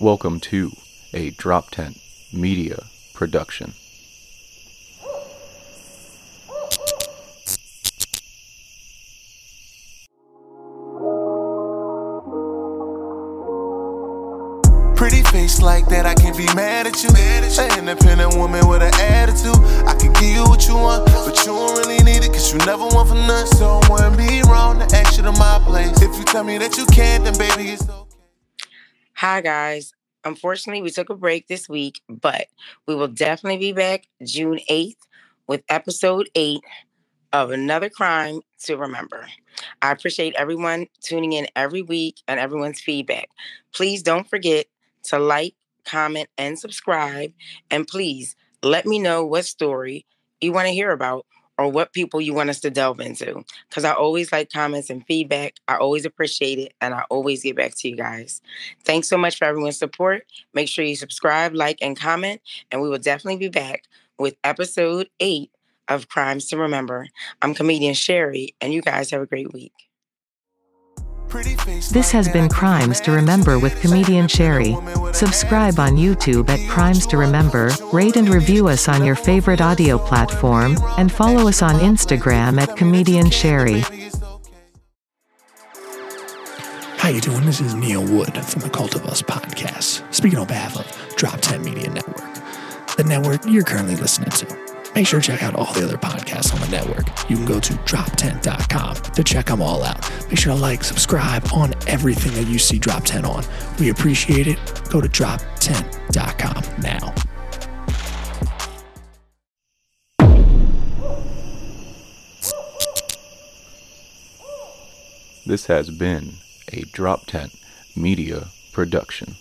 Welcome to a Drop Tent Media production. Pretty face like that, I can't be mad at you. An independent woman with an attitude. I can give you what you want, but you don't really need it, cause you never want for nothing. So it wouldn't be wrong to ask you to my place. If you tell me that you can't, then baby, it's. Hi, guys. Unfortunately, we took a break this week, but we will definitely be back June 8th with episode 8 of Another Crime to Remember. I appreciate everyone tuning in every week and everyone's feedback. Please don't forget to like, comment, and subscribe. And please let me know what story you want to hear about or what people you want us to delve into. Because I always like comments and feedback. I always appreciate it. And I always get back to you guys. Thanks so much for everyone's support. Make sure you subscribe, like, and comment. And we will definitely be back with episode eight of Crimes to Remember. I'm comedian Shari, and you guys have a great week. Pretty face This has been I can't be Crimes to Remember with comedian Shari. Subscribe on YouTube at Crimes to Remember, rate and review us on your favorite audio platform, and follow us on Instagram at comedian Shari. Baby, it's. How you doing? This is Neil Wood from the Cult of Us podcast, speaking on behalf of DropTent Media Network, the network you're currently listening to. Make sure to check out all the other podcasts on the network. You can go to droptent.com to check them all out. Make sure to like, subscribe on everything that you see DropTent on. We appreciate it. Go to droptent.com now. This has been a Drop Tent Media production.